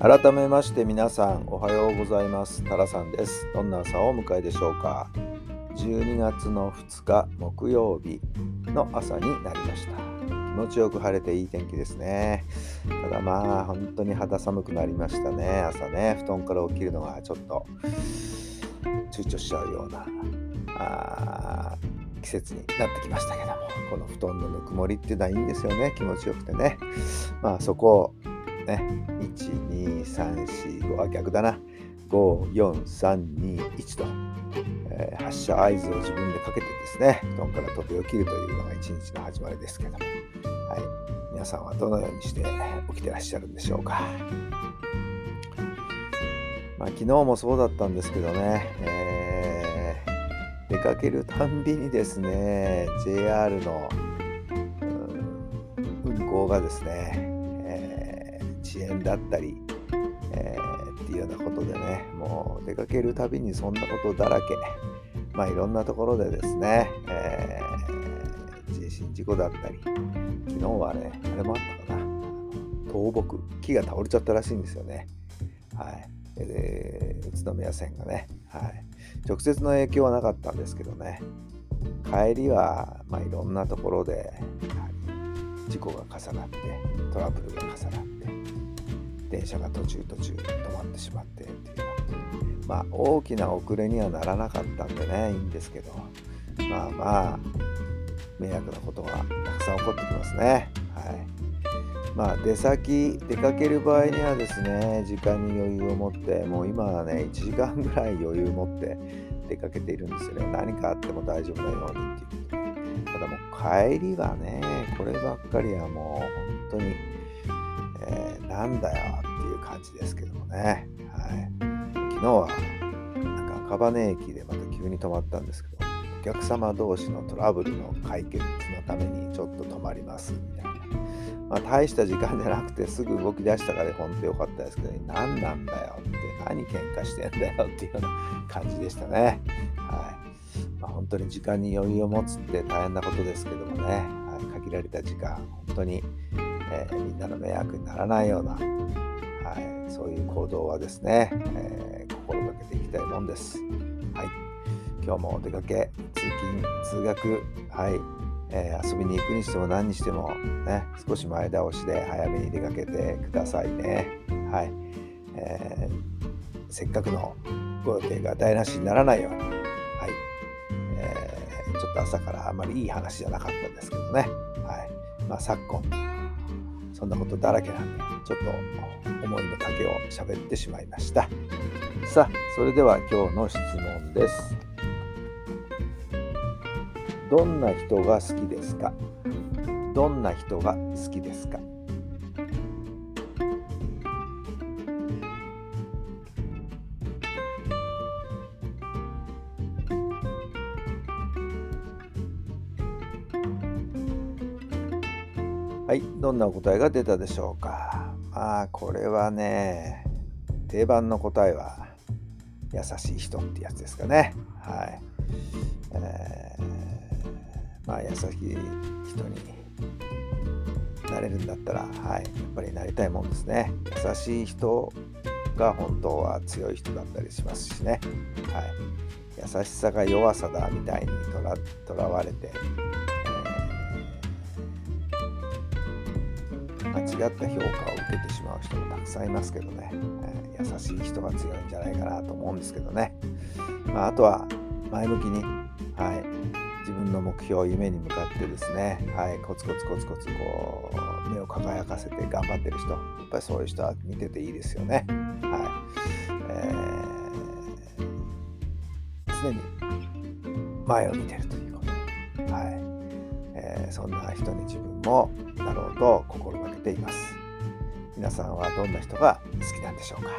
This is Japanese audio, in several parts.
改めまして皆さんおはようございます。タラさんです。どんな朝をお迎えでしょうか。12月の2日木曜日の朝になりました。気持ちよく晴れていい天気ですね。ただまあ本当に肌寒くなりましたね。朝ね布団から起きるのがちょっと躊躇しちゃうようなあ季節になってきましたけどもこの布団のぬくもりっていうのはいいんですよね。気持ちよくてね。まあそこをね。12345あ逆だな。54321と、えー、発射合図を自分でかけてですね。布団から飛び起きるというのが一日の始まりですけども、はい、皆さんはどのようにして起きてらっしゃるんでしょうか。まあ、昨日もそうだったんですけどね、えー、出かけるたんびにですね JR の運行がですねだったり、えー、っていうようなことでねもう出かけるたびにそんなことだらけ。まあいろんなところでですね、えー、人身事故だったり昨日はねあれもあったかな。倒木木が倒れちゃったらしいんですよね。はい。で宇都宮線がね、はい、直接の影響はなかったんですけどね。帰りは、まあ、いろんなところで事故が重なってトラブルが重なって電車が途中途中止まってしまってっていうような。まあ大きな遅れにはならなかったんでねいいんですけど。まあまあ迷惑なことがたくさん起こってきますね。はい。まあ出先出かける場合にはですね時間に余裕を持ってもう今はね1時間ぐらい余裕を持って出かけているんですよね。何かあっても大丈夫なようにっていう。ことただもう帰りがねこればっかりはもう本当にえー、なんだよっていう感じですけどもね、はい、昨日はなんか赤羽駅でまた急に止まったんですけどお客様同士のトラブルの解決のためにちょっと止まりますみたいな、まあ、大した時間じゃなくてすぐ動き出したから本当良かったですけど、何なんだよって何喧嘩してんだよっていうような感じでしたね。はい。まあ、本当に時間に余裕を持つって大変なことですけどもね、はい、限られた時間本当にえー、みんなの迷惑にならないような、はい、そういう行動はですね、えー、心がけていきたいもんです。はい、今日もお出かけ、通勤、通学、はいえー、遊びに行くにしても何にしても、ね、少し前倒しで早めに出かけてくださいね。はいえー、せっかくのご予定が台無しにならないように、ちょっと朝からあまりいい話じゃなかったんですけどね、はいまあ、昨今そんなことだらけなんで、ちょっと思いの丈を喋ってしまいました。さあ、それでは今日の質問です。どんな人が好きですか？どんな人が好きですか？はい、どんなお答えが出たでしょうか？まあ、これはね、定番の答えは、優しい人ってやつですかね。はい。えー、まあ、優しい人になれるんだったら、はい、やっぱりなりたいもんですね。優しい人が本当は強い人だったりしますしね。はい。優しさが弱さだみたいにとらわれて、違った評価を受けてしまう人もたくさんいますけどね、えー、優しい人が強いんじゃないかなと思うんですけどね、まあ、あとは前向きに、はい、自分の目標夢に向かってですね、はい、コツコツコツコツこう目を輝かせて頑張ってる人。やっぱりそういう人は見てていいですよね。はい。えー、常に前を見てるということ、はい。えー、そんな人に自分ももなろうと心がています。皆さんはどんな人が好きなんでしょうか？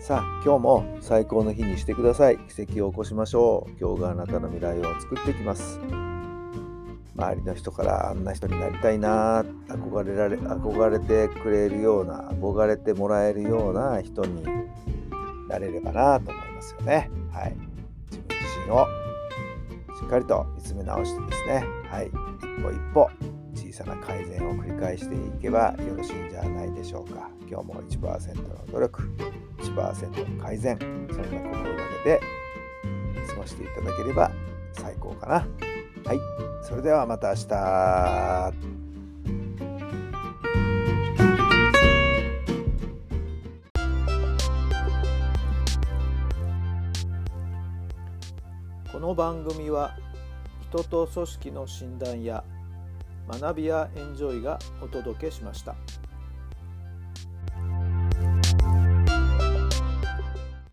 さあ今日も最高の日にしてください。奇跡を起こしましょう。今日があなたの未来を作っていきます。周りの人からあんな人になりたいな憧れられ憧れてくれるような憧れてもらえるような人になれればなと思いますよね。はい、自分自身をしっかりと見つめ直してですね、はい、一歩一歩さな改善を繰り返していけばよろしいんじゃないでしょうか。今日も1%の努力、1%の改善、そんな心がけて過ごしていただければ最高かな。はい、それではまた明日。この番組は人と組織の診断や学びやエンジョイがお届けしました。